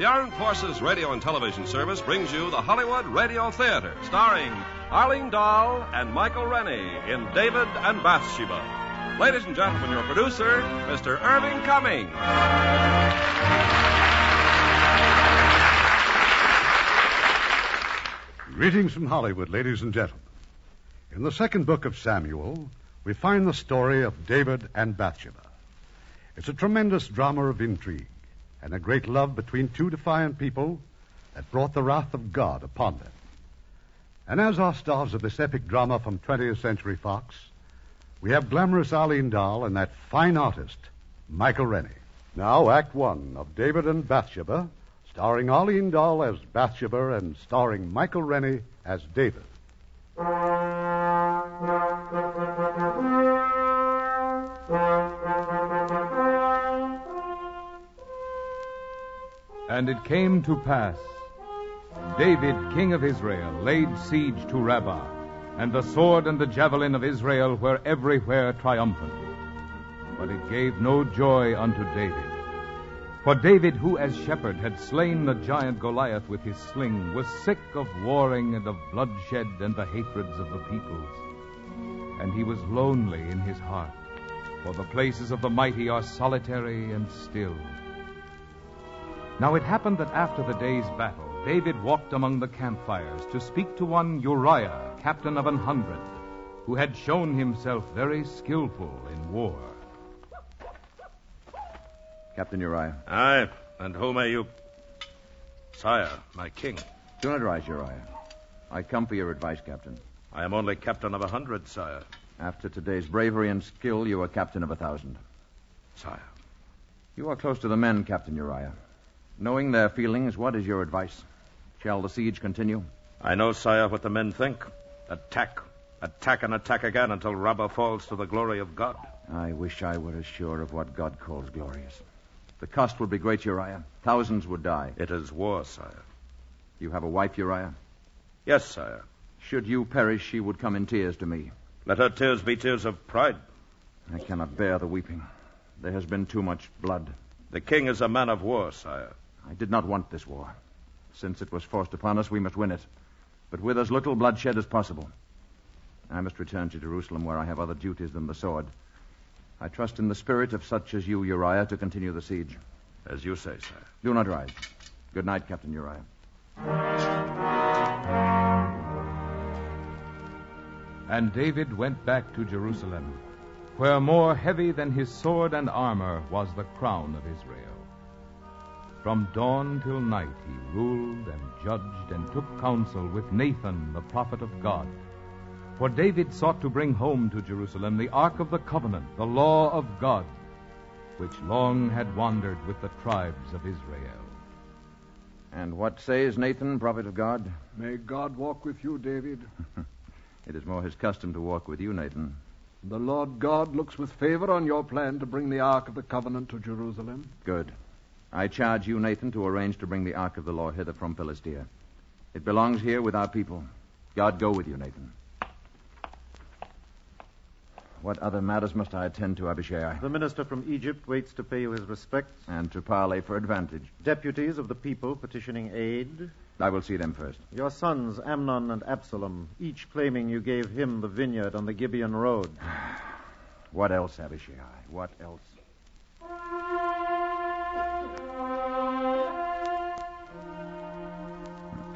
The Armed Forces Radio and Television Service brings you the Hollywood Radio Theater, starring Arlene Dahl and Michael Rennie in David and Bathsheba. Ladies and gentlemen, your producer, Mr. Irving Cummings. Greetings from Hollywood, ladies and gentlemen. In the second book of Samuel, we find the story of David and Bathsheba. It's a tremendous drama of intrigue and a great love between two defiant people that brought the wrath of God upon them. And as our stars of this epic drama from 20th Century Fox, we have glamorous Arlene Dahl and that fine artist, Michael Rennie. Now, Act One of David and Bathsheba, starring Arlene Dahl as Bathsheba and starring Michael Rennie as David. And it came to pass, David, king of Israel, laid siege to Rabbah, and the sword and the javelin of Israel were everywhere triumphant. But it gave no joy unto David. For David, who as shepherd had slain the giant Goliath with his sling, was sick of warring and of bloodshed and the hatreds of the peoples. And he was lonely in his heart, for the places of the mighty are solitary and still. Now it happened that after the day's battle, David walked among the campfires to speak to one Uriah, captain of an hundred, who had shown himself very skillful in war. Captain Uriah. Aye, and who may you. Sire, my king. Do not rise, Uriah. I come for your advice, Captain. I am only captain of a hundred, sire. After today's bravery and skill, you are captain of a thousand. Sire. You are close to the men, Captain Uriah. Knowing their feelings, what is your advice? Shall the siege continue? I know, sire, what the men think. Attack. Attack and attack again until Rabbah falls to the glory of God. I wish I were as sure of what God calls glorious. The cost would be great, Uriah. Thousands would die. It is war, sire. You have a wife, Uriah? Yes, sire. Should you perish, she would come in tears to me. Let her tears be tears of pride. I cannot bear the weeping. There has been too much blood. The king is a man of war, sire. I did not want this war. Since it was forced upon us, we must win it. But with as little bloodshed as possible. I must return to Jerusalem where I have other duties than the sword. I trust in the spirit of such as you, Uriah, to continue the siege. As you say, sir. Do not rise. Good night, Captain Uriah. And David went back to Jerusalem, where more heavy than his sword and armor was the crown of Israel. From dawn till night he ruled and judged and took counsel with Nathan, the prophet of God. For David sought to bring home to Jerusalem the Ark of the Covenant, the law of God, which long had wandered with the tribes of Israel. And what says Nathan, prophet of God? May God walk with you, David. It is more his custom to walk with you, Nathan. The Lord God looks with favor on your plan to bring the Ark of the Covenant to Jerusalem. Good. I charge you, Nathan, to arrange to bring the Ark of the Law hither from Philistia. It belongs here with our people. God go with you, Nathan. What other matters must I attend to, Abishai? The minister from Egypt waits to pay you his respects. And to parley for advantage. Deputies of the people petitioning aid. I will see them first. Your sons, Amnon and Absalom, each claiming you gave him the vineyard on the Gibeon Road. What else, Abishai? What else?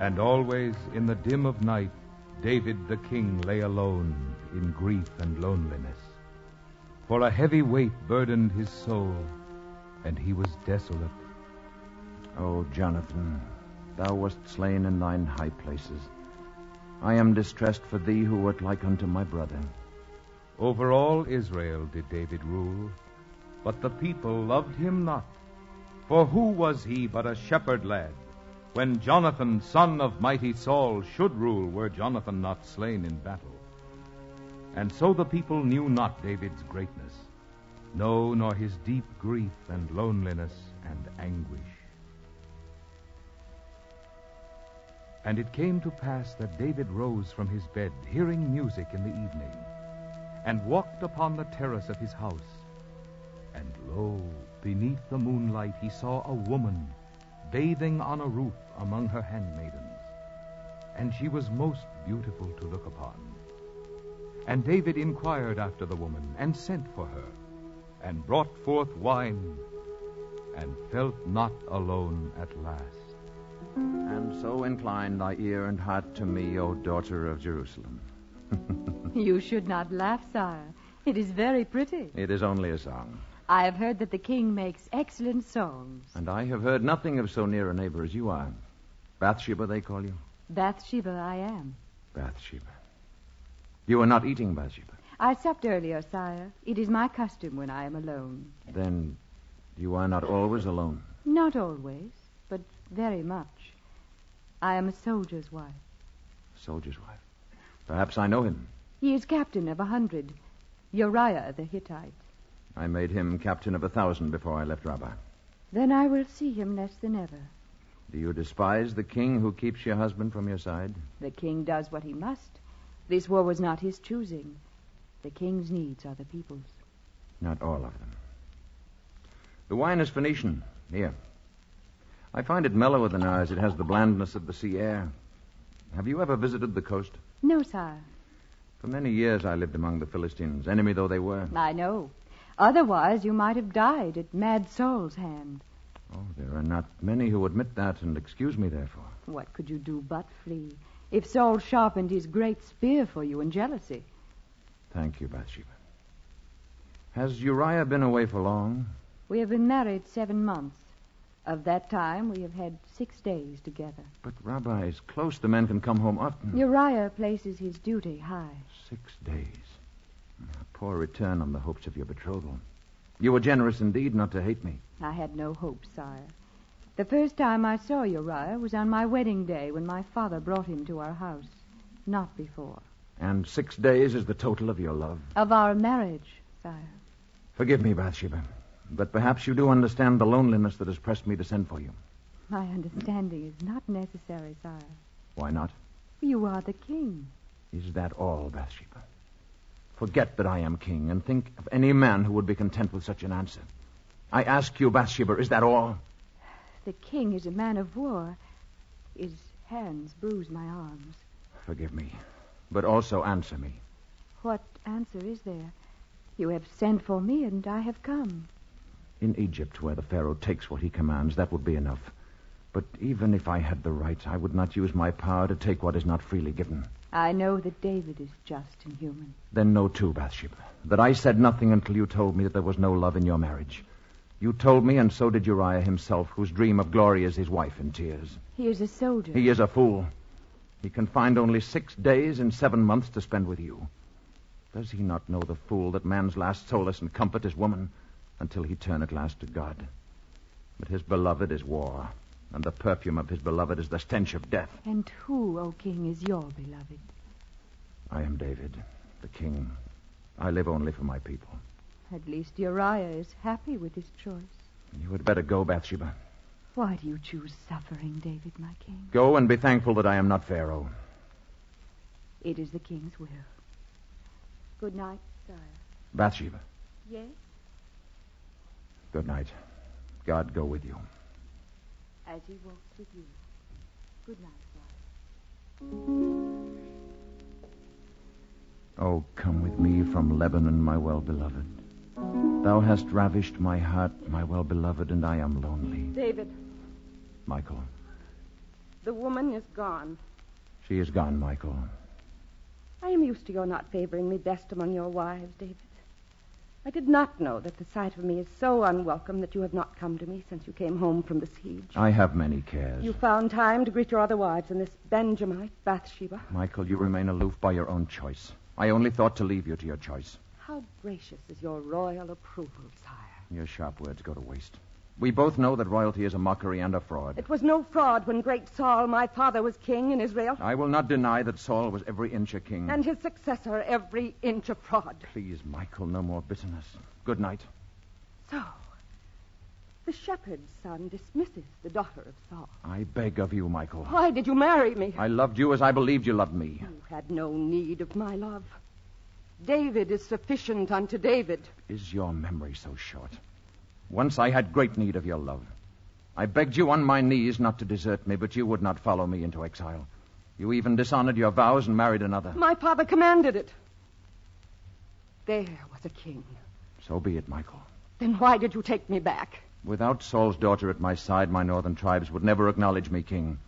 And always in the dim of night, David the king lay alone in grief and loneliness. For a heavy weight burdened his soul, and he was desolate. Oh, Jonathan, thou wast slain in thine high places. I am distressed for thee who wert like unto my brother. Over all Israel did David rule, but the people loved him not. For who was he but a shepherd lad? When Jonathan, son of mighty Saul, should rule, were Jonathan not slain in battle. And so the people knew not David's greatness, no, nor his deep grief and loneliness and anguish. And it came to pass that David rose from his bed, hearing music in the evening, and walked upon the terrace of his house. And lo, beneath the moonlight he saw a woman bathing on a roof among her handmaidens, and she was most beautiful to look upon. And David inquired after the woman, and sent for her, and brought forth wine, and felt not alone at last. And so incline thy ear and heart to me, O daughter of Jerusalem. You should not laugh, sire. It is very pretty. It is only a song. I have heard that the king makes excellent songs. And I have heard nothing of so near a neighbor as you are. Bathsheba, they call you? Bathsheba I am. Bathsheba. You are not eating, Bathsheba. I supped earlier, sire. It is my custom when I am alone. Then you are not always alone. Not always, but very much. I am a soldier's wife. Soldier's wife. Perhaps I know him. He is captain of a hundred. Uriah the Hittite. I made him captain of a thousand before I left Rabbah. Then I will see him less than ever. Do you despise the king who keeps your husband from your side? The king does what he must. This war was not his choosing. The king's needs are the people's. Not all of them. The wine is Phoenician. Here. I find it mellower than ours. It has the blandness of the sea air. Have you ever visited the coast? No, sire. For many years I lived among the Philistines, enemy though they were. I know. Otherwise, you might have died at Mad Saul's hand. Oh, there are not many who admit that and excuse me therefore. What could you do but flee? If Saul sharpened his great spear for you in jealousy. Thank you, Bathsheba. Has Uriah been away for long? We have been married seven months. Of that time, we have had six days together. But Rabbah is close. The men can come home often. Uriah places his duty high. Six days. A poor return on the hopes of your betrothal. You were generous indeed not to hate me. I had no hope, sire. The first time I saw Uriah was on my wedding day when my father brought him to our house. Not before. And six days is the total of your love. Of our marriage, sire. Forgive me, Bathsheba, but perhaps you do understand the loneliness that has pressed me to send for you. My understanding is not necessary, sire. Why not? You are the king. Is that all, Bathsheba? Forget that I am king and think of any man who would be content with such an answer. I ask you, Bathsheba, is that all? The king is a man of war. His hands bruise my arms. Forgive me, but also answer me. What answer is there? You have sent for me, and I have come. In Egypt, where the Pharaoh takes what he commands, that would be enough. But even if I had the right, I would not use my power to take what is not freely given. I know that David is just and human. Then know, too, Bathsheba, that I said nothing until you told me that there was no love in your marriage. You told me, and so did Uriah himself, whose dream of glory is his wife in tears. He is a soldier. He is a fool. He can find only six days in seven months to spend with you. Does he not know the fool that man's last solace and comfort is woman, until he turn at last to God? But his beloved is war, and the perfume of his beloved is the stench of death. And who, O king, is your beloved? I am David, the king. I live only for my people. At least Uriah is happy with his choice. You had better go, Bathsheba. Why do you choose suffering, David, my king? Go and be thankful that I am not Pharaoh. It is the king's will. Good night, sire. Bathsheba, Yes? good night. God go with you. As he walks with you. Good night, sire. Oh, come with me from Lebanon, my well beloved. Thou hast ravished my heart, my well beloved, and I am lonely. David, Michal, the woman is gone. she is gone, Michal. I am used to your not favoring me best among your wives, David. I did not know that the sight of me is so unwelcome that you have not come to me since you came home from the siege. I have many cares. You found time to greet your other wives and this Benjamite, Bathsheba. Michal, you remain aloof by your own choice. I only thought to leave you to your choice. How gracious is your royal approval, sire. Your sharp words go to waste. We both know that royalty is a mockery and a fraud. It was no fraud when great Saul, my father, was king in Israel, I will not deny that Saul was every inch a king. and his successor every inch a fraud. Please, Michal, no more bitterness. Good night. So, the shepherd's son dismisses the daughter of Saul. I beg of you, Michal. Why did you marry me? I loved you as I believed you loved me. You had no need of my love. David is sufficient unto David. Is your memory so short? Once I had great need of your love. I begged you on my knees not to desert me, but you would not follow me into exile. You even dishonored your vows and married another. My father commanded it. There was a king. So be it, Michal. Then why did you take me back? Without Saul's daughter at my side, my northern tribes would never acknowledge me king.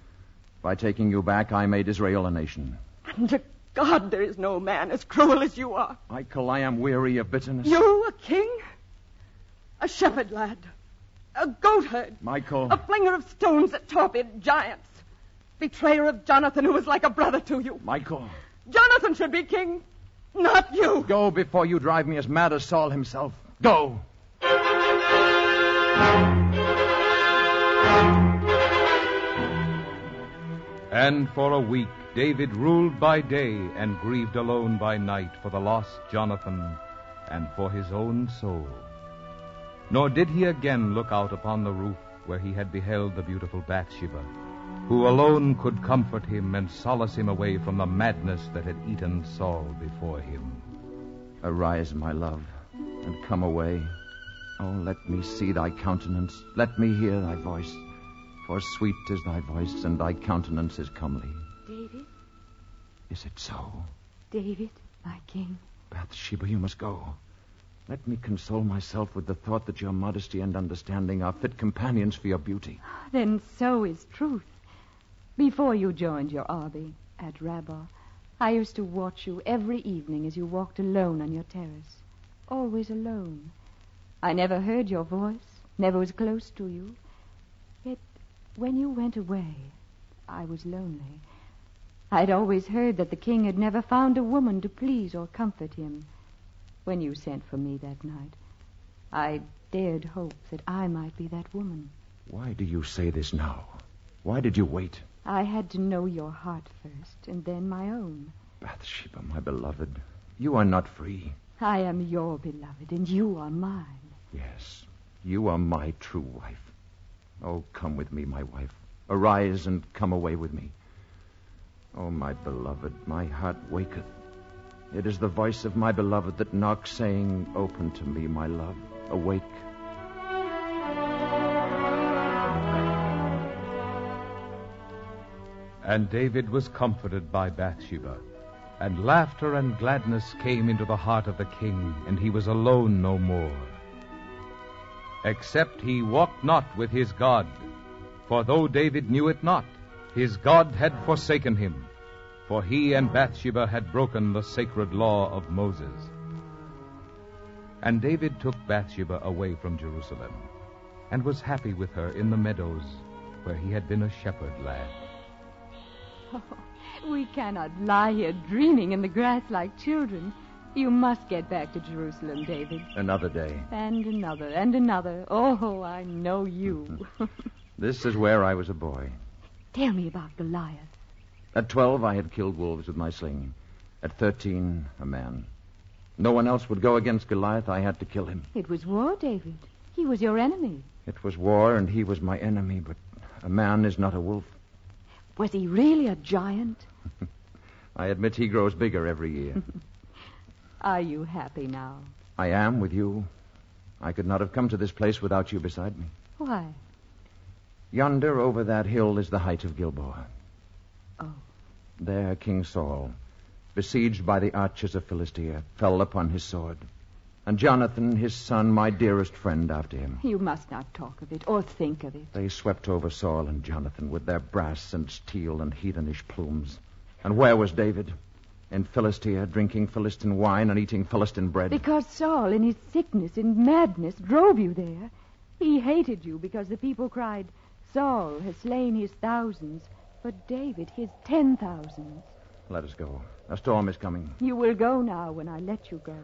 By taking you back, I made Israel a nation. Under God, there is no man as cruel as you are. Michal, I am weary of bitterness. You, a king? A shepherd lad? A goatherd? Michal. A flinger of stones that torpid giants? Betrayer of Jonathan, who was like a brother to you? Michal. Jonathan should be king, not you. Go before you drive me as mad as Saul himself. Go. And for a week David ruled by day and grieved alone by night for the lost Jonathan and for his own soul. Nor did he again look out upon the roof where he had beheld the beautiful Bathsheba, who alone could comfort him and solace him away from the madness that had eaten Saul before him. Arise, my love, and come away. Oh, let me see thy countenance. Let me hear thy voice. For sweet is thy voice, and thy countenance is comely. Is it so? David, my king. Bathsheba, you must go. Let me console myself with the thought that your modesty and understanding are fit companions for your beauty. Then so is truth. Before you joined your army at Rabbah, I used to watch you every evening as you walked alone on your terrace. Always alone. I never heard your voice, never was close to you. Yet when you went away, I was lonely. I'd always heard that the king had never found a woman to please or comfort him. When you sent for me that night, I dared hope that I might be that woman. Why do you say this now? Why did you wait? I had to know your heart first, and then my own. Bathsheba, my beloved, you are not free. I am your beloved, and you are mine. Yes, you are my true wife. Oh, come with me, my wife. Arise and come away with me. Oh, my beloved, my heart waketh. It is the voice of my beloved that knocks, saying, Open to me, my love. Awake. And David was comforted by Bathsheba. And laughter and gladness came into the heart of the king, and he was alone no more. Except he walked not with his God. For though David knew it not, his God had forsaken him. For he and Bathsheba had broken the sacred law of Moses. And David took Bathsheba away from Jerusalem, and was happy with her in the meadows where he had been a shepherd lad. Oh, We cannot lie here dreaming in the grass like children. You must get back to Jerusalem, David. Another day. And another, and another. Oh, I know you. This is where I was a boy. Tell me about Goliath. At 12, I had killed wolves with my sling. At 13, a man. No one else would go against Goliath. I had to kill him. It was war, David. He was your enemy. It was war, and he was my enemy, but a man is not a wolf. Was he really a giant? I admit he grows bigger every year. Are you happy now? I am with you. I could not have come to this place without you beside me. Why? Yonder over that hill is the height of Gilboa. Oh. There, King Saul, besieged by the archers of Philistia, fell upon his sword. And Jonathan, his son, my dearest friend, after him. You must not talk of it or think of it. They swept over Saul and Jonathan with their brass and steel and heathenish plumes. And where was David? In Philistia, drinking Philistine wine and eating Philistine bread. Because Saul, in his sickness and madness, drove you there. He hated you because the people cried, Saul has slain his thousands, but David his ten thousands. Let us go. A storm is coming. You will go now when I let you go.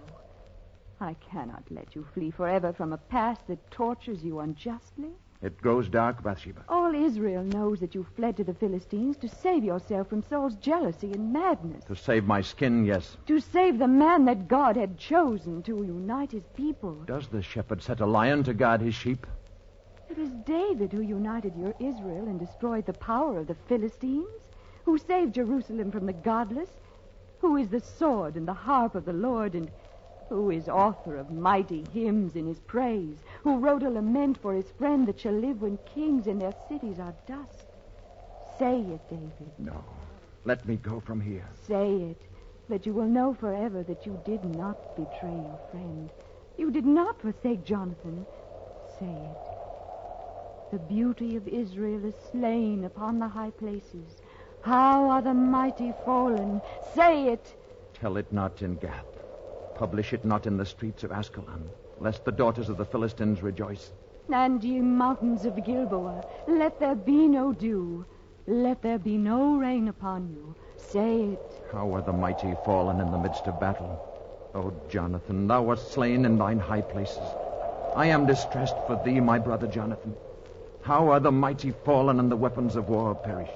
I cannot let you flee forever from a past that tortures you unjustly. It grows dark, Bathsheba. All Israel knows that you fled to the Philistines to save yourself from Saul's jealousy and madness. To save my skin, yes. To save the man that God had chosen to unite his people. Does the shepherd set a lion to guard his sheep? It is David who united your Israel and destroyed the power of the Philistines, who saved Jerusalem from the godless, who is the sword and the harp of the Lord, and who is author of mighty hymns in his praise, who wrote a lament for his friend that shall live when kings in their cities are dust. Say it, David. No. Let me go from here. Say it, that you will know forever that you did not betray your friend. You did not forsake Jonathan. Say it. The beauty of Israel is slain upon the high places. How are the mighty fallen? Say it. Tell it not in Gath. Publish it not in the streets of Ascalon, lest the daughters of the Philistines rejoice. And ye mountains of Gilboa, let there be no dew. Let there be no rain upon you. Say it. How are the mighty fallen in the midst of battle? O Jonathan, thou wast slain in thine high places. I am distressed for thee, my brother Jonathan. How are the mighty fallen and the weapons of war perished?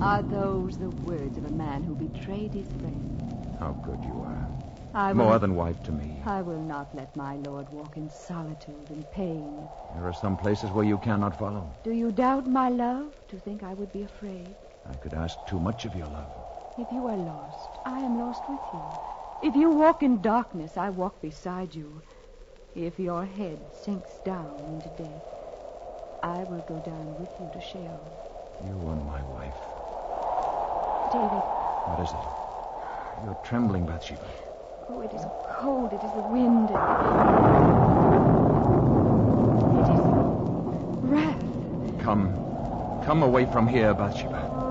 Are those the words of a man who betrayed his friend? How good you are. I will, More than wife to me. I will not let my lord walk in solitude and pain. There are some places where you cannot follow. Do you doubt my love to think I would be afraid? I could ask too much of your love. If you are lost, I am lost with you. If you walk in darkness, I walk beside you. If your head sinks down into death, I will go down with you to Sheol. You are my wife. David, What is it? You're trembling, Bathsheba. oh, it is cold. It is the wind. It is wrath. Come. Come away from here, Bathsheba.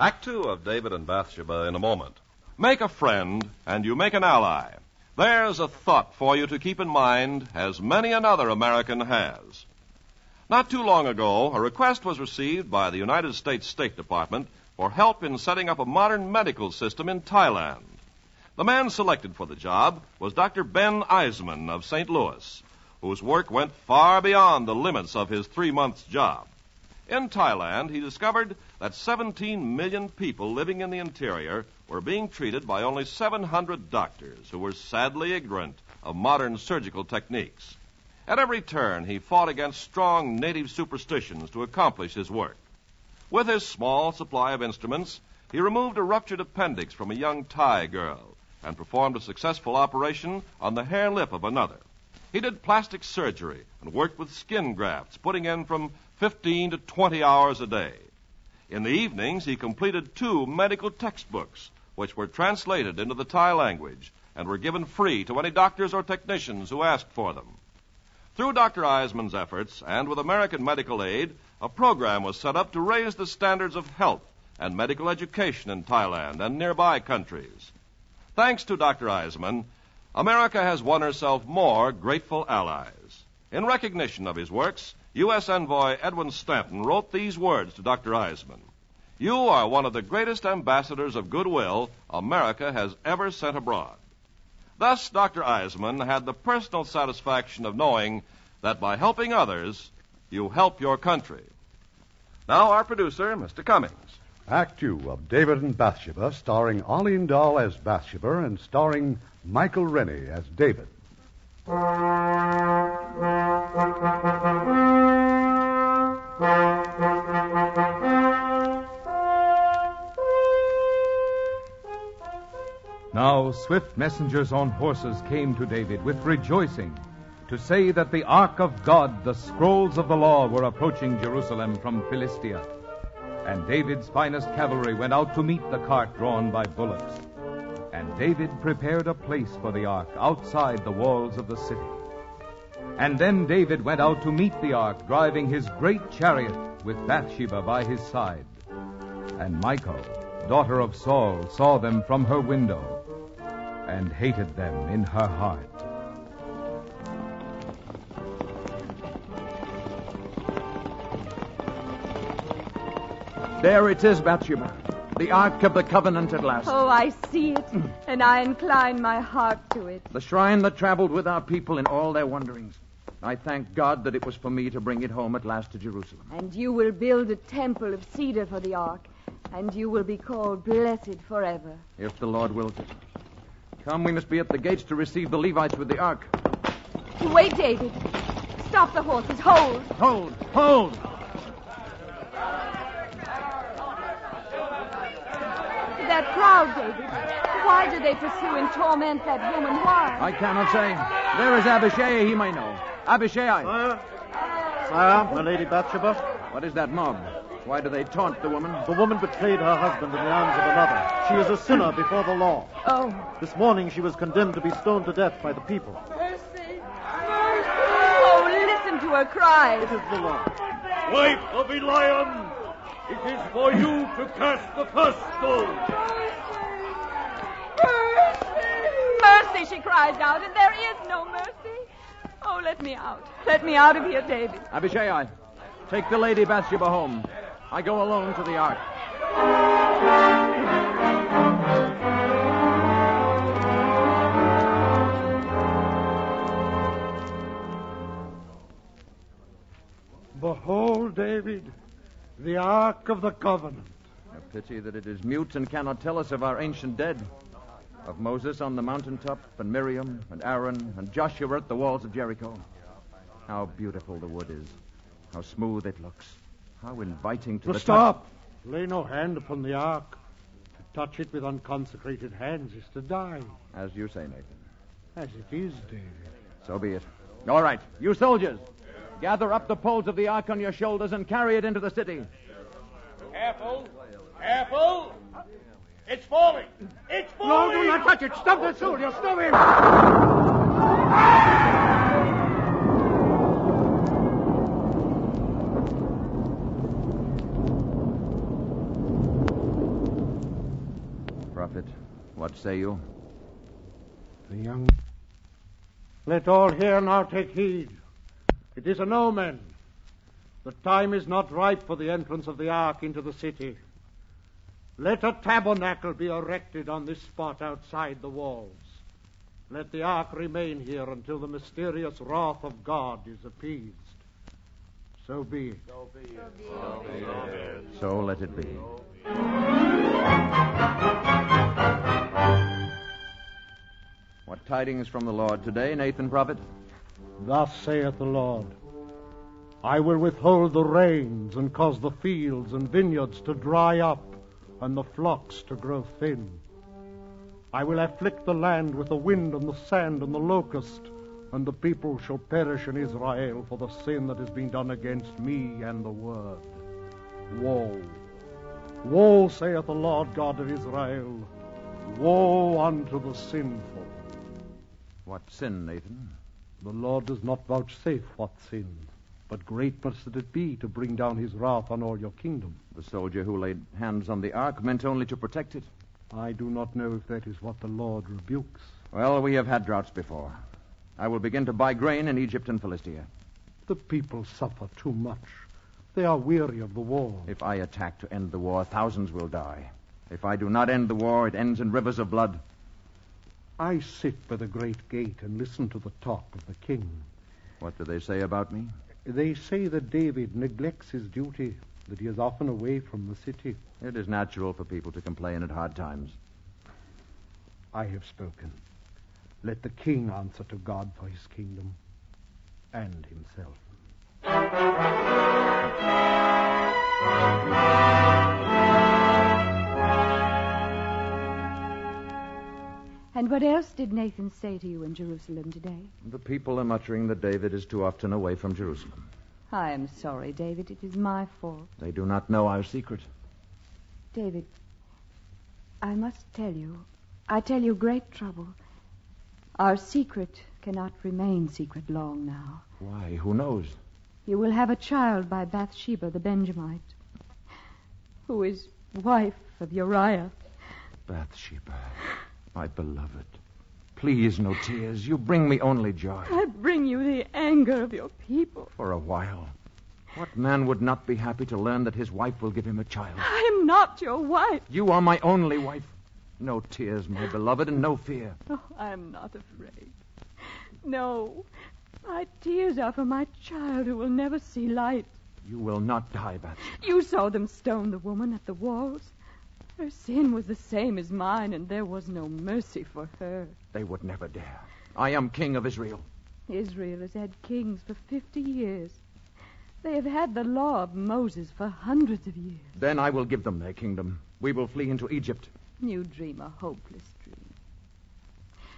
Act two of David and Bathsheba in a moment. Make a friend, and you make an ally. There's a thought for you to keep in mind, as many another American has. Not too long ago, a request was received by the United States State Department for help in setting up a modern medical system in Thailand. The man selected for the job was Dr. Ben Eisman of St. Louis, whose work went far beyond the limits of his three months job. In Thailand, he discovered that 17 million people living in the interior were being treated by only 700 doctors who were sadly ignorant of modern surgical techniques. At every turn, he fought against strong native superstitions to accomplish his work. With his small supply of instruments, he removed a ruptured appendix from a young Thai girl and performed a successful operation on the hare lip of another. He did plastic surgery and worked with skin grafts, putting in from 15 to 20 hours a day. In the evenings, he completed two medical textbooks, which were translated into the Thai language and were given free to any doctors or technicians who asked for them. Through Dr. Eisman's efforts and with American medical aid, a program was set up to raise the standards of health and medical education in Thailand and nearby countries. Thanks to Dr. Eisman, America has won herself more grateful allies. In recognition of his works, U.S. Envoy Edwin Stanton wrote these words to Dr. Eisman You are one of the greatest ambassadors of goodwill America has ever sent abroad. Thus, Dr. Eisman had the personal satisfaction of knowing that by helping others, you help your country. Now, our producer, Mr. Cummings. Act two of David and Bathsheba, starring Arlene Dahl as Bathsheba and starring Michael Rennie as David. Now swift messengers on horses came to David with rejoicing to say that the ark of God, the scrolls of the law, were approaching Jerusalem from Philistia. And David's finest cavalry went out to meet the cart drawn by bullocks. And David prepared a place for the ark outside the walls of the city. And then David went out to meet the ark, driving his great chariot with Bathsheba by his side. And Michal, daughter of Saul, saw them from her window and hated them in her heart. There it is, Bathsheba. The Ark of the Covenant at last. Oh, I see it, mm. and I incline my heart to it. The shrine that traveled with our people in all their wanderings. I thank God that it was for me to bring it home at last to Jerusalem. And you will build a temple of cedar for the ark, and you will be called blessed forever. If the Lord wills it. Come, we must be at the gates to receive the Levites with the Ark. Wait, David. Stop the horses. Hold. Hold, hold. That crowd, David. Why do they pursue and torment that woman? Why? I cannot say. There is Abishai, he may know. Abishai. Sire, my Lady Bathsheba. What is that mob? Why do they taunt the woman? The woman betrayed her husband in the arms of another. She is a sinner before the law. Oh. This morning she was condemned to be stoned to death by the people. Mercy. Mercy! Oh, listen to her cries. It is the law. Wife of Eliam, it is for you to cast the first stone. Mercy! Mercy! Mercy, she cries out, and there is no mercy. Oh, let me out. Let me out of here, David. Abishai, take the Lady Bathsheba home. I go alone to the Ark. Behold, David, the Ark of the Covenant. A pity that it is mute and cannot tell us of our ancient dead. Of Moses on the mountaintop, and Miriam, and Aaron, and Joshua at the walls of Jericho. How beautiful the wood is. How smooth it looks. How inviting to To the stop. Lay no hand upon the Ark. To touch it with unconsecrated hands is to die. As you say, Nathan. As it is, David. So be it. All right, you soldiers, gather up the poles of the ark on your shoulders and carry it into the city. Careful. Careful. It's falling. It's falling. No, do not touch it. Stop the soldier. Stop him. Prophet, what say you? The young. Let all here now take heed. It is an omen. The time is not ripe for the entrance of the ark into the city. Let a tabernacle be erected on this spot outside the walls. Let the ark remain here until the mysterious wrath of God is appeased. So be it. So let it be. What tidings from the Lord today, Nathan Prophet? Thus saith the Lord I will withhold the rains and cause the fields and vineyards to dry up and the flocks to grow thin. I will afflict the land with the wind and the sand and the locust, and the people shall perish in Israel for the sin that has been done against me and the word. Woe! Woe, saith the Lord God of Israel! Woe unto the sinful! What sin, Nathan? The Lord does not vouchsafe what sin, but great must it be to bring down his wrath on all your kingdom. The soldier who laid hands on the ark meant only to protect it. I do not know if that is what the Lord rebukes. Well, we have had droughts before. I will begin to buy grain in Egypt and Philistia. The people suffer too much. They are weary of the war. If I attack to end the war, thousands will die. If I do not end the war, it ends in rivers of blood. I sit by the great gate and listen to the talk of the king. What do they say about me? They say that David neglects his duty, that he is often away from the city. It is natural for people to complain at hard times. I have spoken. Let the king answer to God for his kingdom and himself. And what else did Nathan say to you in Jerusalem today? The people are muttering that David is too often away from Jerusalem. I am sorry, David. It is my fault. They do not know our secret. David, I must tell you, I tell you great trouble. Our secret cannot remain secret long now. Why, who knows? You will have a child by Bathsheba the Benjamite, who is wife of Uriah. Bathsheba, my beloved. Please, no tears. You bring me only joy. I bring you the anger of your people. For a while. What man would not be happy to learn that his wife will give him a child? I am not your wife. You are my only wife. No tears, my beloved, and no fear. Oh, I am not afraid. No, my tears are for my child who will never see light. You will not die, Bathsheba. You saw them stone the woman at the walls. Her sin was the same as mine, and there was no mercy for her. They would never dare. I am king of Israel. Israel has had kings for fifty years. They have had the law of Moses for hundreds of years. Then I will give them their kingdom. We will flee into Egypt. You dream a hopeless dream.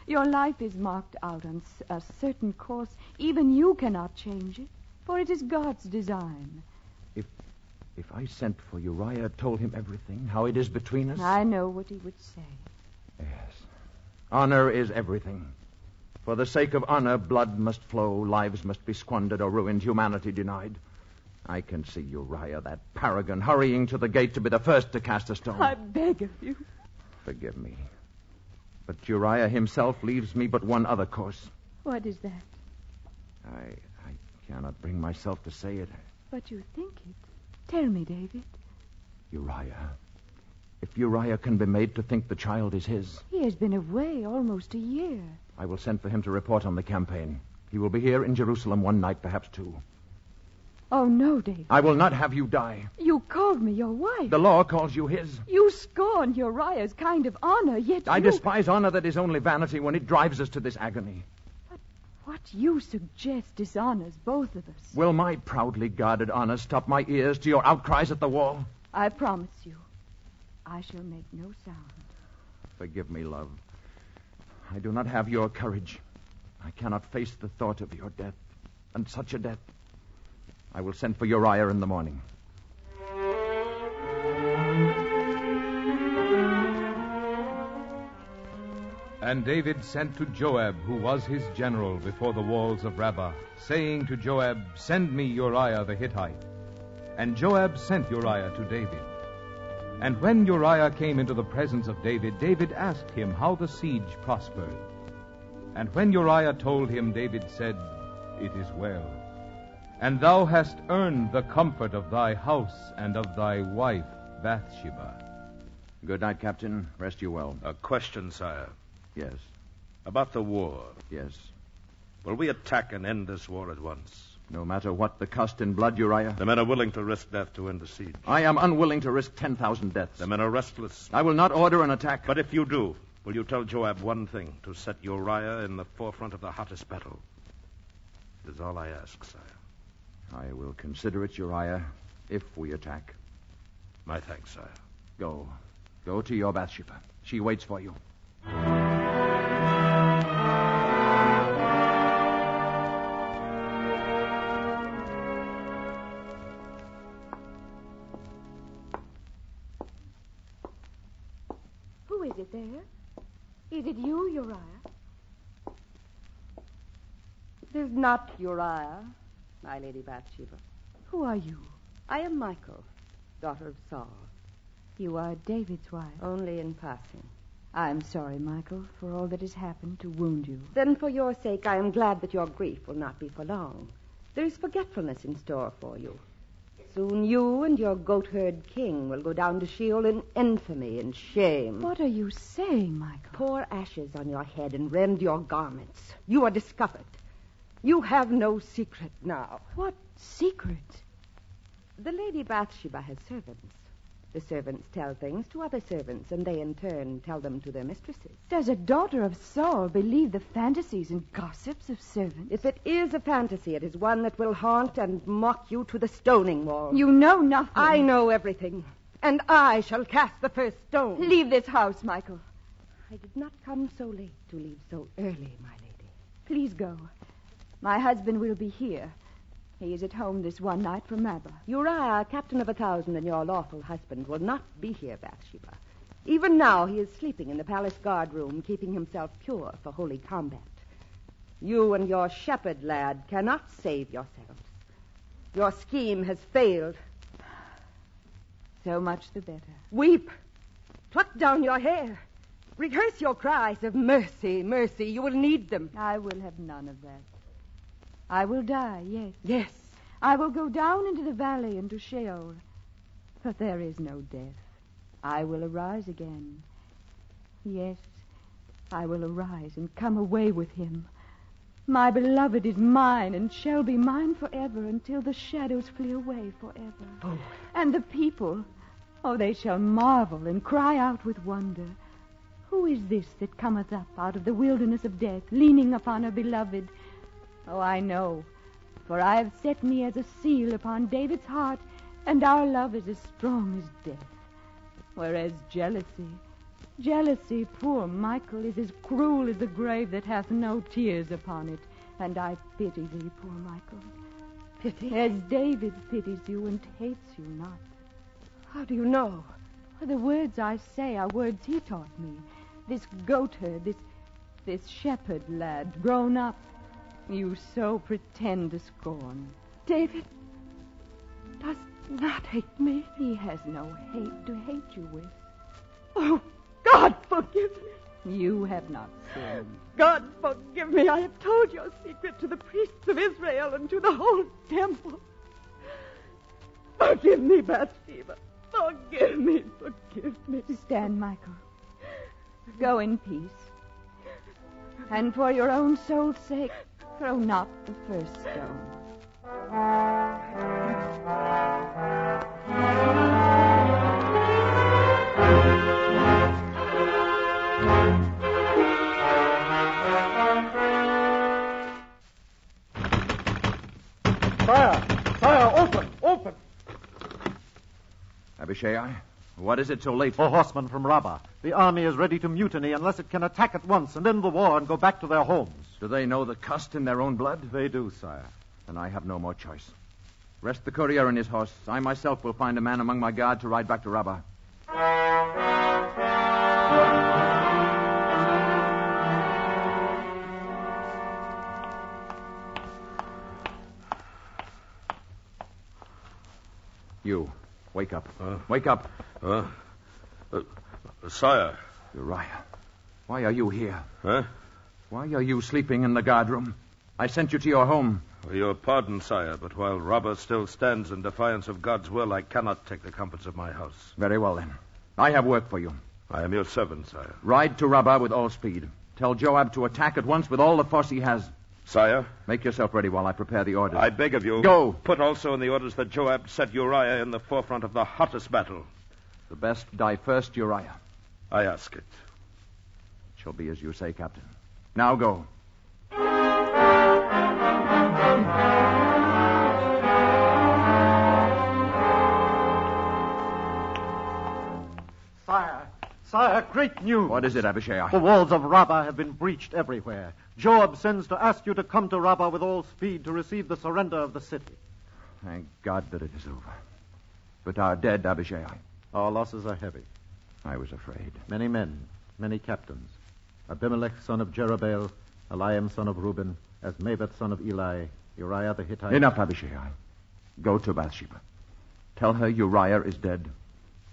Your life is marked out on a certain course. Even you cannot change it, for it is God's design. If I sent for Uriah, told him everything, how it is between us. I know what he would say. Yes. Honor is everything. For the sake of honor, blood must flow, lives must be squandered or ruined, humanity denied. I can see Uriah, that paragon, hurrying to the gate to be the first to cast a stone. I beg of you. Forgive me. But Uriah himself leaves me but one other course. What is that? I, I cannot bring myself to say it. But you think it. Tell me, David. Uriah. If Uriah can be made to think the child is his, He has been away almost a year. I will send for him to report on the campaign. He will be here in Jerusalem one night, perhaps two. Oh, no, David. I will not have you die. You called me your wife. The law calls you his. You scorn Uriah's kind of honor, yet I you... despise honor that is only vanity when it drives us to this agony. What you suggest dishonors both of us. Will my proudly guarded honor stop my ears to your outcries at the wall? I promise you, I shall make no sound. Forgive me, love. I do not have your courage. I cannot face the thought of your death, and such a death. I will send for Uriah in the morning. And David sent to Joab, who was his general, before the walls of Rabbah, saying to Joab, Send me Uriah the Hittite. And Joab sent Uriah to David. And when Uriah came into the presence of David, David asked him how the siege prospered. And when Uriah told him, David said, It is well. And thou hast earned the comfort of thy house and of thy wife, Bathsheba. Good night, Captain. Rest you well. A question, sire. Yes. About the war. Yes. Will we attack and end this war at once? No matter what the cost in blood, Uriah. The men are willing to risk death to end the siege. I am unwilling to risk 10,000 deaths. The men are restless. I will not order an attack. But if you do, will you tell Joab one thing to set Uriah in the forefront of the hottest battle? It is all I ask, sire. I will consider it, Uriah, if we attack. My thanks, sire. Go. Go to your Bathsheba. She waits for you. Uriah? It is not Uriah, my Lady Bathsheba. Who are you? I am Michal, daughter of Saul. You are David's wife. Only in passing. I'm sorry, Michal, for all that has happened to wound you. Then, for your sake, I am glad that your grief will not be for long. There is forgetfulness in store for you. Soon you and your goatherd king will go down to Sheol in infamy and shame. What are you saying, Michal? Pour ashes on your head and rend your garments. You are discovered. You have no secret now. What secret? The Lady Bathsheba has servants. The servants tell things to other servants, and they in turn tell them to their mistresses. Does a daughter of Saul believe the fantasies and gossips of servants? If it is a fantasy, it is one that will haunt and mock you to the stoning wall. You know nothing. I know everything, and I shall cast the first stone. Leave this house, Michal. I did not come so late to leave so early, my lady. Please go. My husband will be here. He is at home this one night from Rabbah. Uriah, captain of a thousand, and your lawful husband will not be here, Bathsheba. Even now he is sleeping in the palace guard room, keeping himself pure for holy combat. You and your shepherd lad cannot save yourselves. Your scheme has failed. So much the better. Weep. Pluck down your hair. Rehearse your cries of mercy, mercy. You will need them. I will have none of that. I will die, yes. Yes. I will go down into the valley into Sheol. But there is no death. I will arise again. Yes, I will arise and come away with him. My beloved is mine and shall be mine forever until the shadows flee away forever. Oh. And the people, oh, they shall marvel and cry out with wonder. Who is this that cometh up out of the wilderness of death, leaning upon her beloved? Oh, I know, for I have set me as a seal upon David's heart, and our love is as strong as death. Whereas jealousy, jealousy, poor Michal, is as cruel as the grave that hath no tears upon it. And I pity thee, poor Michal. Pity? As David pities you and hates you not. How do you know? The words I say are words he taught me. This goatherd, this this shepherd lad, grown up, you so pretend to scorn. David does not hate me. He has no hate to hate you with. Oh, God, forgive me. You have not sinned. God, forgive me. I have told your secret to the priests of Israel and to the whole temple. Forgive me, Bathsheba. Forgive me, forgive me. Stand, Michal. Go in peace. And for your own soul's sake, throw not the first stone. Sire! Sire, open! Open! Abishai, what is it so late? A horseman from Rabbah. The army is ready to mutiny unless it can attack at once and end the war and go back to their homes. Do they know the cost in their own blood? They do, sire. Then I have no more choice. Rest the courier and his horse. I myself will find a man among my guard to ride back to Rabbah. You, wake up. wake up. Uh, uh, sire. Uriah, why are you here? Huh? Why are you sleeping in the guard room? I sent you to your home. Your pardon, sire, but while Rabbah still stands in defiance of God's will, I cannot take the comforts of my house. Very well, then. I have work for you. I am your servant, sire. Ride to Rabbah with all speed. Tell Joab to attack at once with all the force he has. Sire? Make yourself ready while I prepare the orders. I beg of you. Go. Put also in the orders that Joab set Uriah in the forefront of the hottest battle. The best die first, Uriah. I ask it. It shall be as you say, Captain. Now go. Sire, sire, great news. What is it, Abishai? The walls of Rabbah have been breached everywhere. Joab sends to ask you to come to Rabbah with all speed to receive the surrender of the city. Thank God that it is over. But our dead, Abishai. Our losses are heavy. I was afraid. Many men, many captains. Abimelech, son of Jerubbaal, Eliam, son of Reuben, Asmaveth, son of Eli, Uriah the Hittite. Enough, Abishai. Go to Bathsheba. Tell her Uriah is dead.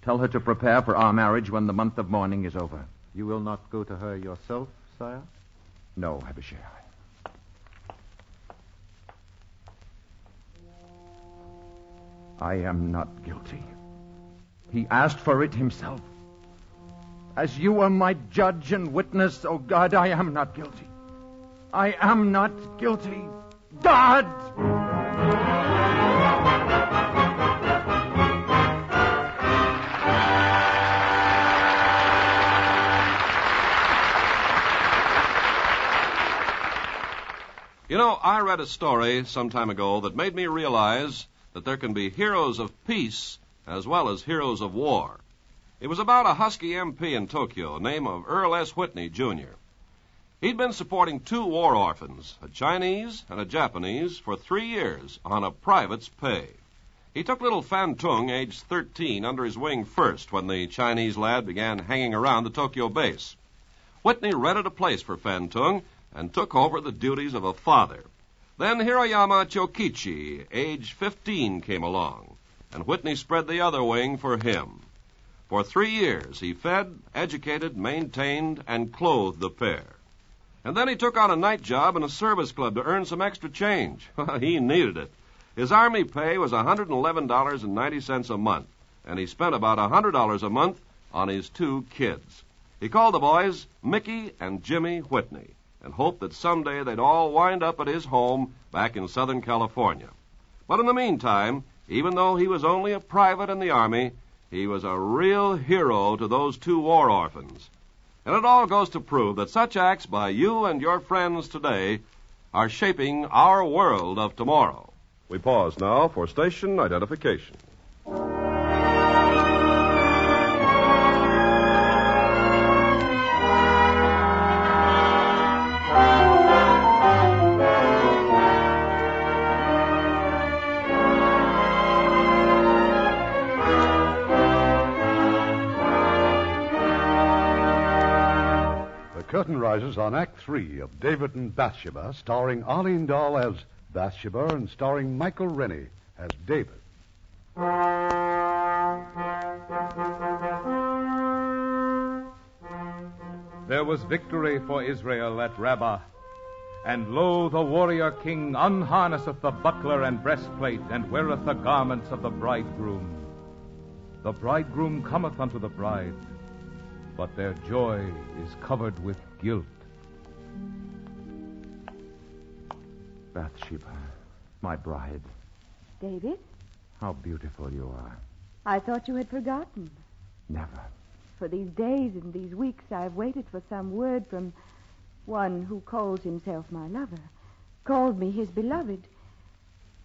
Tell her to prepare for our marriage when the month of mourning is over. You will not go to her yourself, sire? No, Abishai. I am not guilty. He asked for it himself. As you are my judge and witness, oh God, I am not guilty. I am not guilty. God! You know, I read a story some time ago that made me realize that there can be heroes of peace as well as heroes of war. It was about a Husky MP in Tokyo, name of Earl S. Whitney, Jr. He'd been supporting two war orphans, a Chinese and a Japanese, for three years on a private's pay. He took little Fan Tung, aged 13, under his wing first when the Chinese lad began hanging around the Tokyo base. Whitney rented a place for Fan Tung and took over the duties of a father. Then Hiroyama Chokichi, age 15, came along, and Whitney spread the other wing for him. For three years, he fed, educated, maintained, and clothed the pair. And then he took on a night job in a service club to earn some extra change. he needed it. His army pay was $111.90 a month, and he spent about $100 a month on his two kids. He called the boys Mickey and Jimmy Whitney and hoped that someday they'd all wind up at his home back in Southern California. But in the meantime, even though he was only a private in the Army, he was a real hero to those two war orphans. And it all goes to prove that such acts by you and your friends today are shaping our world of tomorrow. We pause now for station identification. On Act Three of David and Bathsheba, starring Arlene Dahl as Bathsheba and starring Michael Rennie as David. There was victory for Israel at Rabbah. And lo, the warrior king unharnesseth the buckler and breastplate, and weareth the garments of the bridegroom. The bridegroom cometh unto the bride, but their joy is covered with guilt. Bathsheba, my bride, David, how beautiful you are. I thought you had forgotten. Never. For these days and these weeks I've waited for some word from one who calls himself my lover, called me his beloved,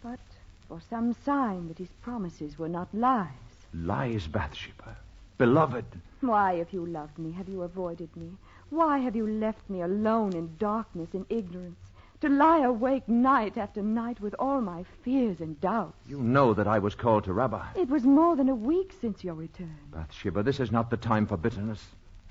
but for some sign that his promises were not lies. Lies, Bathsheba. Beloved. Why, if you loved me, have you avoided me? Why have you left me alone in darkness and ignorance, to lie awake night after night with all my fears and doubts? You know that I was called to Rabbah. It was more than a week since your return. Bathsheba, this is not the time for bitterness.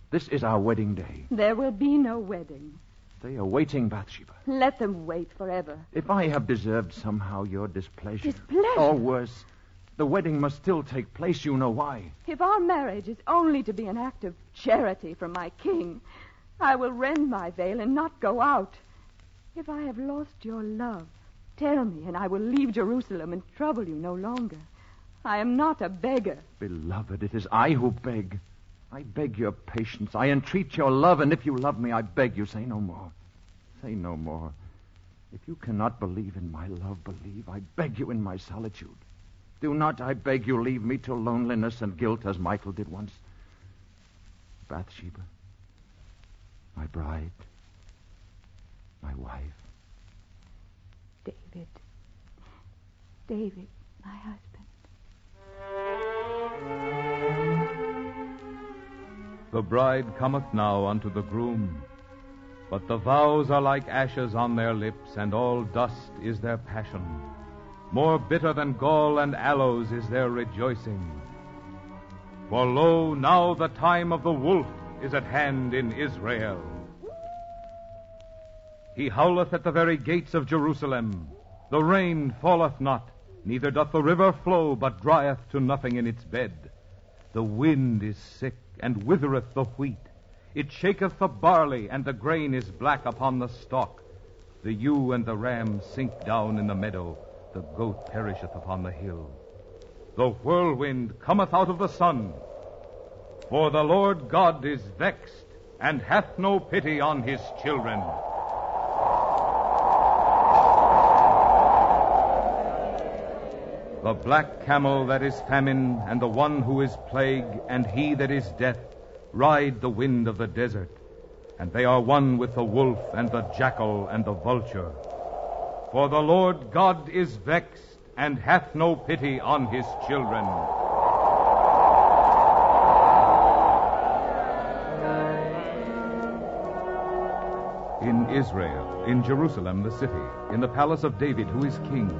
This is our wedding day. There will be no wedding. They are waiting, Bathsheba. Let them wait forever. If I have deserved somehow your displeasure. Displeasure? Or worse, the wedding must still take place. You know why. If our marriage is only to be an act of charity from my king, I will rend my veil and not go out. If I have lost your love, tell me, and I will leave Jerusalem and trouble you no longer. I am not a beggar. Beloved, it is I who beg. I beg your patience. I entreat your love, and if you love me, I beg you, say no more. Say no more. If you cannot believe in my love, believe, I beg you, in my solitude. Do not, I beg you, leave me to loneliness and guilt as Michal did once. Bathsheba, my bride, my wife. David. David, my husband. The bride cometh now unto the groom, but the vows are like ashes on their lips, and all dust is their passion. More bitter than gall and aloes is their rejoicing. For lo, now the time of the wolf is at hand in Israel. He howleth at the very gates of Jerusalem. The rain falleth not, neither doth the river flow, but drieth to nothing in its bed. The wind is sick, and withereth the wheat. It shaketh the barley, and the grain is black upon the stalk. The ewe and the ram sink down in the meadow, the goat perisheth upon the hill. The whirlwind cometh out of the sun. For the Lord God is vexed, and hath no pity on his children. The black camel that is famine, and the one who is plague, and he that is death, ride the wind of the desert, and they are one with the wolf, and the jackal, and the vulture. For the Lord God is vexed, and hath no pity on his children. In Israel, in Jerusalem the city, in the palace of David who is king,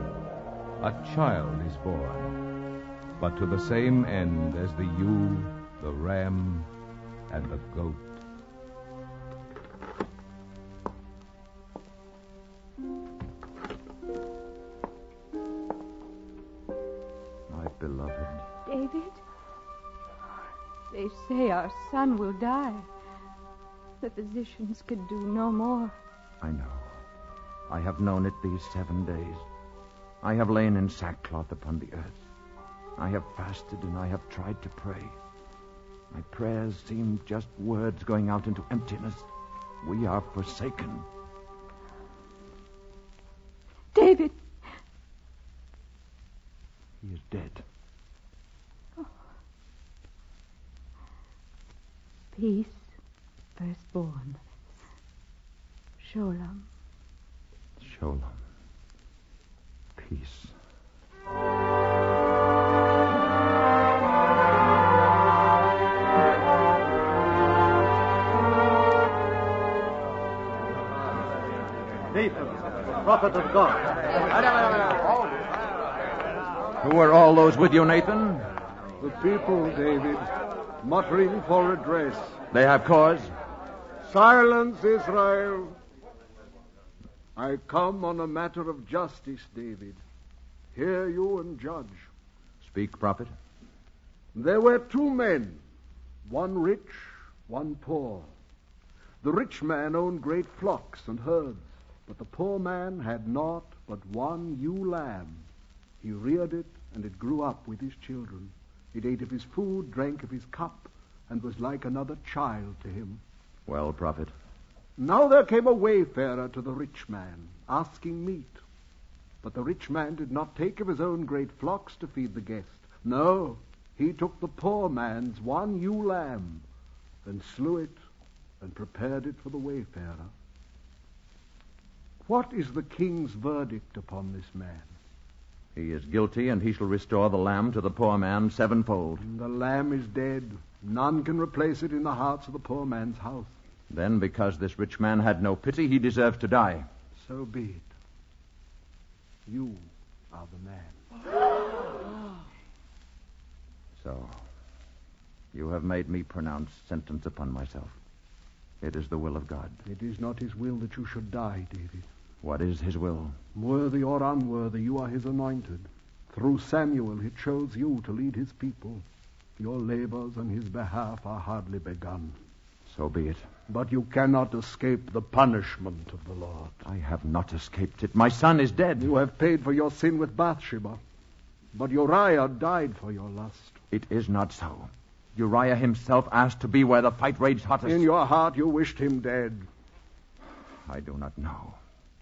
a child is born, but to the same end as the ewe, the ram, and the goat. My beloved. David? They say our son will die. The physicians could do no more. I know. I have known it these seven days. I have lain in sackcloth upon the earth. I have fasted and I have tried to pray. My prayers seem just words going out into emptiness. We are forsaken. David! He is dead. Oh. Peace, firstborn. Sholem. Sholem. Peace. Nathan, prophet of God. Who are all those with you, Nathan? The people, David, muttering for redress. They have cause? Silence, Israel. I come on a matter of justice, David. Hear you and judge. Speak, prophet. There were two men, one rich, one poor. The rich man owned great flocks and herds, but the poor man had naught but one ewe lamb. He reared it, and it grew up with his children. It ate of his food, drank of his cup, and was like another child to him. Well, prophet. Now there came a wayfarer to the rich man, asking meat. But the rich man did not take of his own great flocks to feed the guest. No, he took the poor man's one ewe lamb, and slew it, and prepared it for the wayfarer. What is the king's verdict upon this man? He is guilty, and he shall restore the lamb to the poor man sevenfold. And The lamb is dead. None can replace it in the hearts of the poor man's house. Then, because this rich man had no pity, he deserved to die. So be it. You are the man. So, you have made me pronounce sentence upon myself. It is the will of God. It is not his will that you should die, David. What is his will? Worthy or unworthy, you are his anointed. Through Samuel, he chose you to lead his people. Your labors on his behalf are hardly begun. So be it. But you cannot escape the punishment of the Lord. I have not escaped it. My son is dead. You have paid for your sin with Bathsheba. But Uriah died for your lust. It is not so. Uriah himself asked to be where the fight raged hottest. In your heart, you wished him dead. I do not know.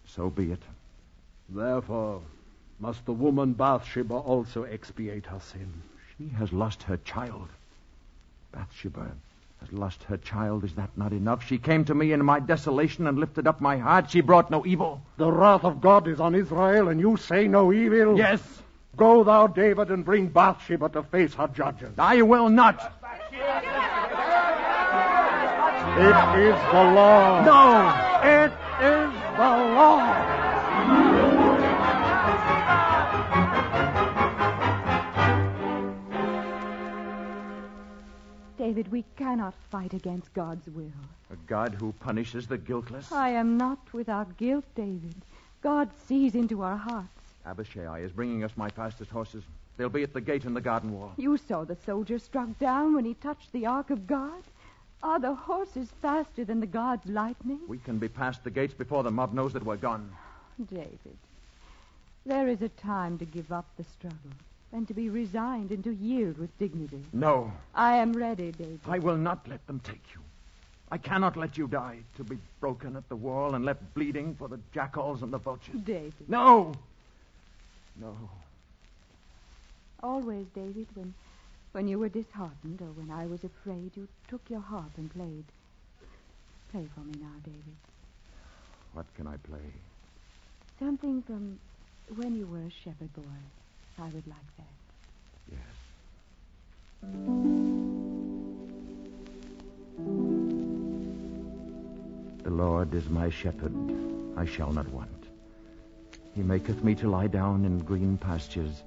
So be it. Therefore, must the woman Bathsheba also expiate her sin. She has lost her child. Bathsheba has lost her child. Is that not enough? She came to me in my desolation and lifted up my heart. She brought no evil. The wrath of God is on Israel, and you say no evil? Yes. Go thou, David, and bring Bathsheba to face her judges. I will not. It is the law. No. It is the law. David, we cannot fight against God's will. A God who punishes the guiltless? I am not without guilt, David. God sees into our hearts. Abishai is bringing us my fastest horses. They'll be at the gate in the garden wall. You saw the soldier struck down when he touched the Ark of God. Are the horses faster than the God's lightning? We can be past the gates before the mob knows that we're gone. David, there is a time to give up the struggle and to be resigned and to yield with dignity. No, I am ready, David. I will not let them take you. I cannot let you die to be broken at the wall and left bleeding for the jackals and the vultures. David. No! No. Always, David, when, when you were disheartened or when I was afraid, you took your harp and played. Play for me now, David. What can I play? Something from when you were a shepherd boy. I would like that. Yes. The Lord is my shepherd, I shall not want. He maketh me to lie down in green pastures.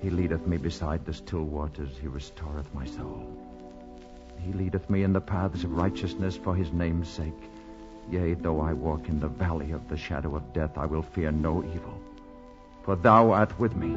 He leadeth me beside the still waters. He restoreth my soul. He leadeth me in the paths of righteousness for his name's sake. Yea, though I walk in the valley of the shadow of death, I will fear no evil. For thou art with me.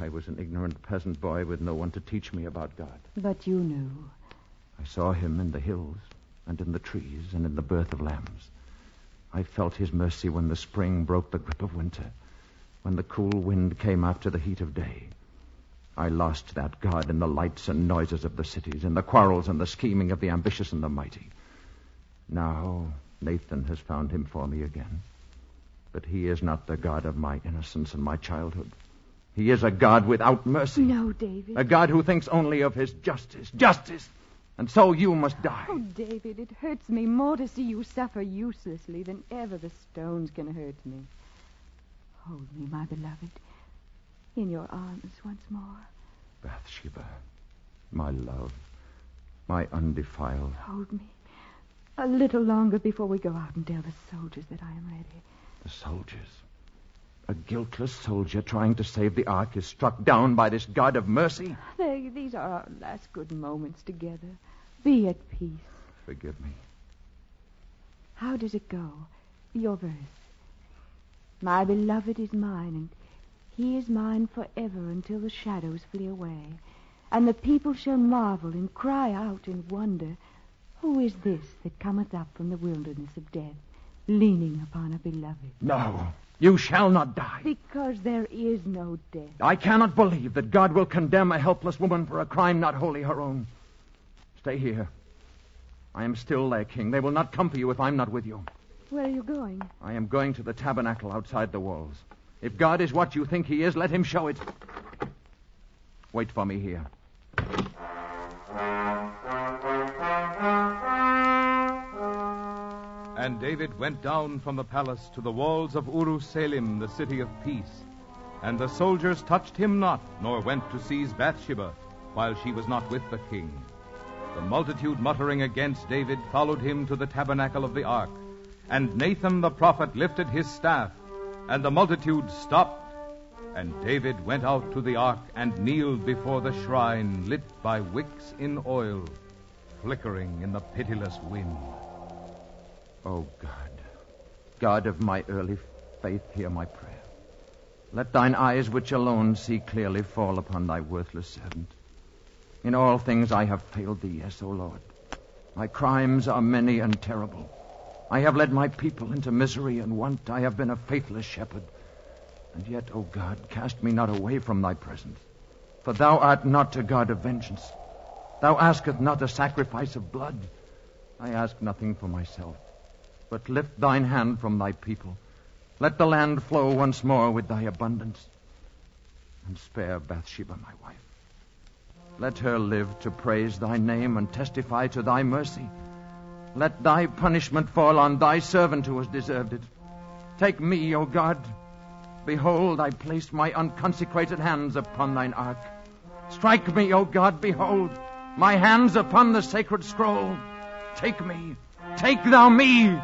I was an ignorant peasant boy with no one to teach me about God. But you knew. I saw him in the hills and in the trees and in the birth of lambs. I felt his mercy when the spring broke the grip of winter, when the cool wind came after the heat of day. I lost that God in the lights and noises of the cities, in the quarrels and the scheming of the ambitious and the mighty. Now Nathan has found him for me again. But he is not the God of my innocence and my childhood. He is a God without mercy. No, David. A God who thinks only of his justice. Justice! And so you must die. Oh, David, it hurts me more to see you suffer uselessly than ever the stones can hurt me. Hold me, my beloved, in your arms once more. Bathsheba, my love, my undefiled. Hold me a little longer before we go out and tell the soldiers that I am ready. The soldiers. A guiltless soldier trying to save the ark is struck down by this God of mercy. They, these are our last good moments together. Be at peace. Forgive me. How does it go? Your verse. My beloved is mine, and he is mine forever until the shadows flee away. And the people shall marvel and cry out in wonder, Who is this that cometh up from the wilderness of death, leaning upon a beloved? No, you shall not die. Because there is no death. I cannot believe that God will condemn a helpless woman for a crime not wholly her own. Stay here. I am still their king. They will not come for you if I'm not with you. Where are you going? I am going to the tabernacle outside the walls. If God is what you think he is, let him show it. Wait for me here. And David went down from the palace to the walls of Urusalim, the city of peace. And the soldiers touched him not, nor went to seize Bathsheba, while she was not with the king. The multitude muttering against David followed him to the tabernacle of the ark. And Nathan the prophet lifted his staff, and the multitude stopped. And David went out to the ark and kneeled before the shrine lit by wicks in oil, flickering in the pitiless wind. Oh, God, God of my early faith, hear my prayer. Let thine eyes, which alone see clearly, fall upon thy worthless servant. In all things I have failed thee, yes, O Lord. My crimes are many and terrible. I have led my people into misery and want. I have been a faithless shepherd. And yet, O God, cast me not away from thy presence. For thou art not a God of vengeance. Thou askest not a sacrifice of blood. I ask nothing for myself, but lift thine hand from thy people. Let the land flow once more with thy abundance. And spare Bathsheba, my wife. Let her live to praise thy name and testify to thy mercy. Let thy punishment fall on thy servant who has deserved it. Take me, O God. Behold, I place my unconsecrated hands upon thine ark. Strike me, O God, behold, my hands upon the sacred scroll. Take me, take thou me.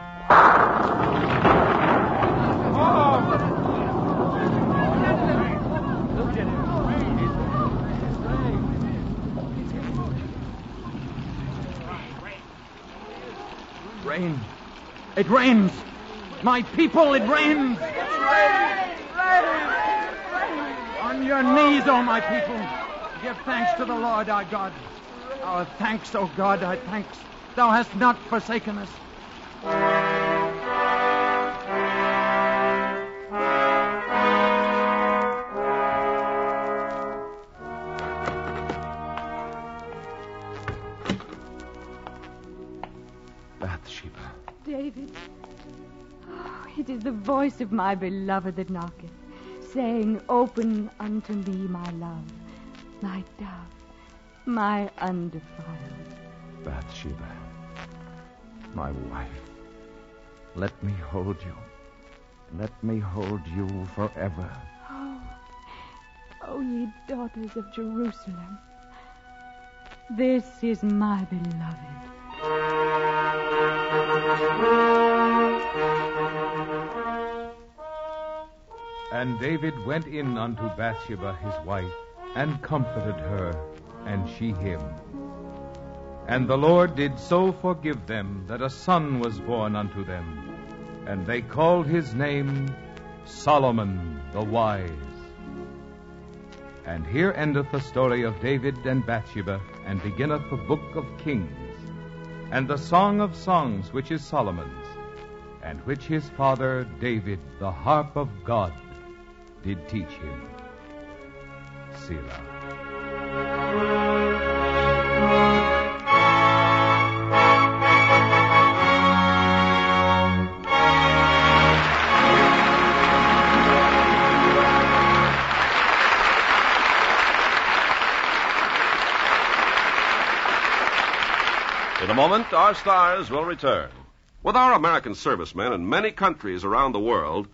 Rain. It rains. My people, it rains. On your knees, O my people. Give thanks to the Lord our God. Our thanks, O God, our thanks. Thou hast not forsaken us. Is the voice of my beloved that knocketh, saying, Open unto me, my love, my dove, my undefiled. Bathsheba. My wife. Let me hold you. Let me hold you forever. Oh, oh, ye daughters of Jerusalem, this is my beloved. And David went in unto Bathsheba his wife, and comforted her, and she him. And the Lord did so forgive them that a son was born unto them, and they called his name Solomon the Wise. And here endeth the story of David and Bathsheba, and beginneth the book of Kings, and the song of songs which is Solomon's, and which his father David, the harp of God, did teach him. Selah. In a moment, our stars will return. With our American servicemen in many countries around the world,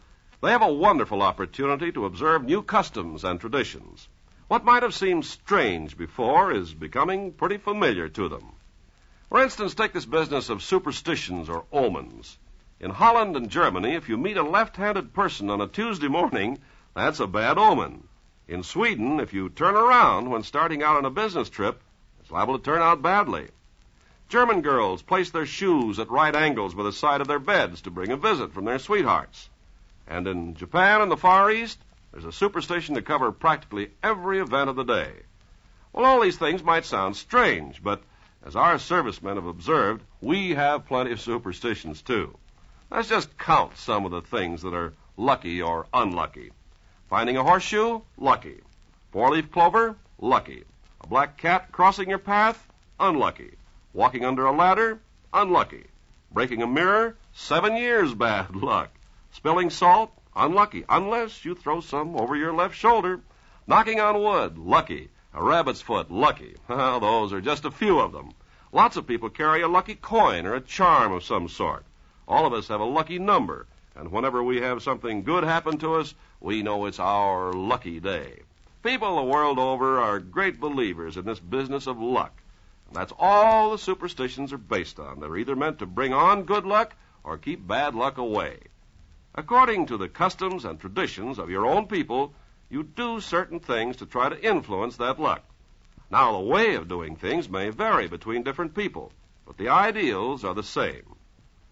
they have a wonderful opportunity to observe new customs and traditions. What might have seemed strange before is becoming pretty familiar to them. For instance, take this business of superstitions or omens. In Holland and Germany, if you meet a left handed person on a Tuesday morning, that's a bad omen. In Sweden, if you turn around when starting out on a business trip, it's liable to turn out badly. German girls place their shoes at right angles by the side of their beds to bring a visit from their sweethearts. And in Japan and the Far East, there's a superstition to cover practically every event of the day. Well, all these things might sound strange, but as our servicemen have observed, we have plenty of superstitions too. Let's just count some of the things that are lucky or unlucky. Finding a horseshoe, lucky. Four leaf clover, lucky. A black cat crossing your path, unlucky. Walking under a ladder, unlucky. Breaking a mirror, seven years bad luck. Spilling salt, unlucky, unless you throw some over your left shoulder. Knocking on wood, lucky. A rabbit's foot, lucky. Well, those are just a few of them. Lots of people carry a lucky coin or a charm of some sort. All of us have a lucky number, and whenever we have something good happen to us, we know it's our lucky day. People the world over are great believers in this business of luck. And that's all the superstitions are based on. They're either meant to bring on good luck or keep bad luck away. According to the customs and traditions of your own people, you do certain things to try to influence that luck. Now, the way of doing things may vary between different people, but the ideals are the same.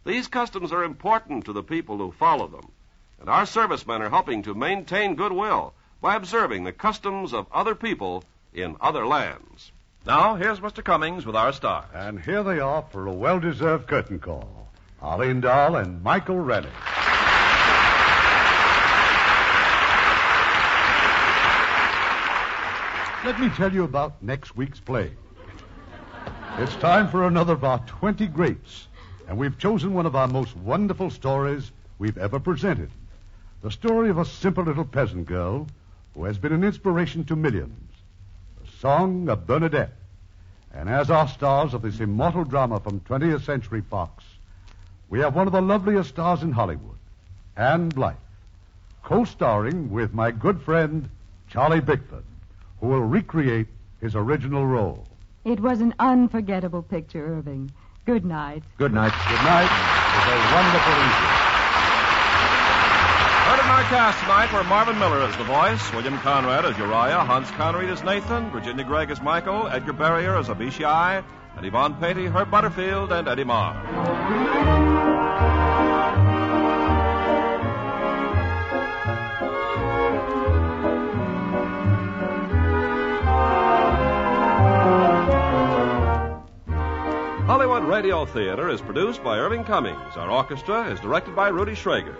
These customs are important to the people who follow them, and our servicemen are helping to maintain goodwill by observing the customs of other people in other lands. Now, here's Mr. Cummings with our stars. And here they are for a well deserved curtain call Arlene Dahl and Michael Rennie. Let me tell you about next week's play. It's time for another of our 20 greats, and we've chosen one of our most wonderful stories we've ever presented. The story of a simple little peasant girl who has been an inspiration to millions. The Song of Bernadette. And as our stars of this immortal drama from 20th Century Fox, we have one of the loveliest stars in Hollywood, Ann Blyth, co starring with my good friend Charlie Bickford, who will recreate his original role. It was an unforgettable picture, Irving. Good night. Good night. Good night. It was a wonderful evening. Heard in our cast tonight were Marvin Miller as the voice, William Conrad as Uriah, Hans Conried as Nathan, Virginia Gregg as Michal, Edgar Barrier as Abishai, and Yvonne Peattie, Herb Butterfield, and Eddie Marr. Hollywood Radio Theater is produced by Irving Cummings. Our orchestra is directed by Rudy Schrager.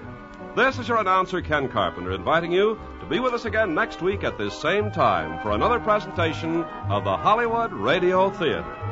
This is your announcer, Ken Carpenter, inviting you to be with us again next week at this same time for another presentation of the Hollywood Radio Theater.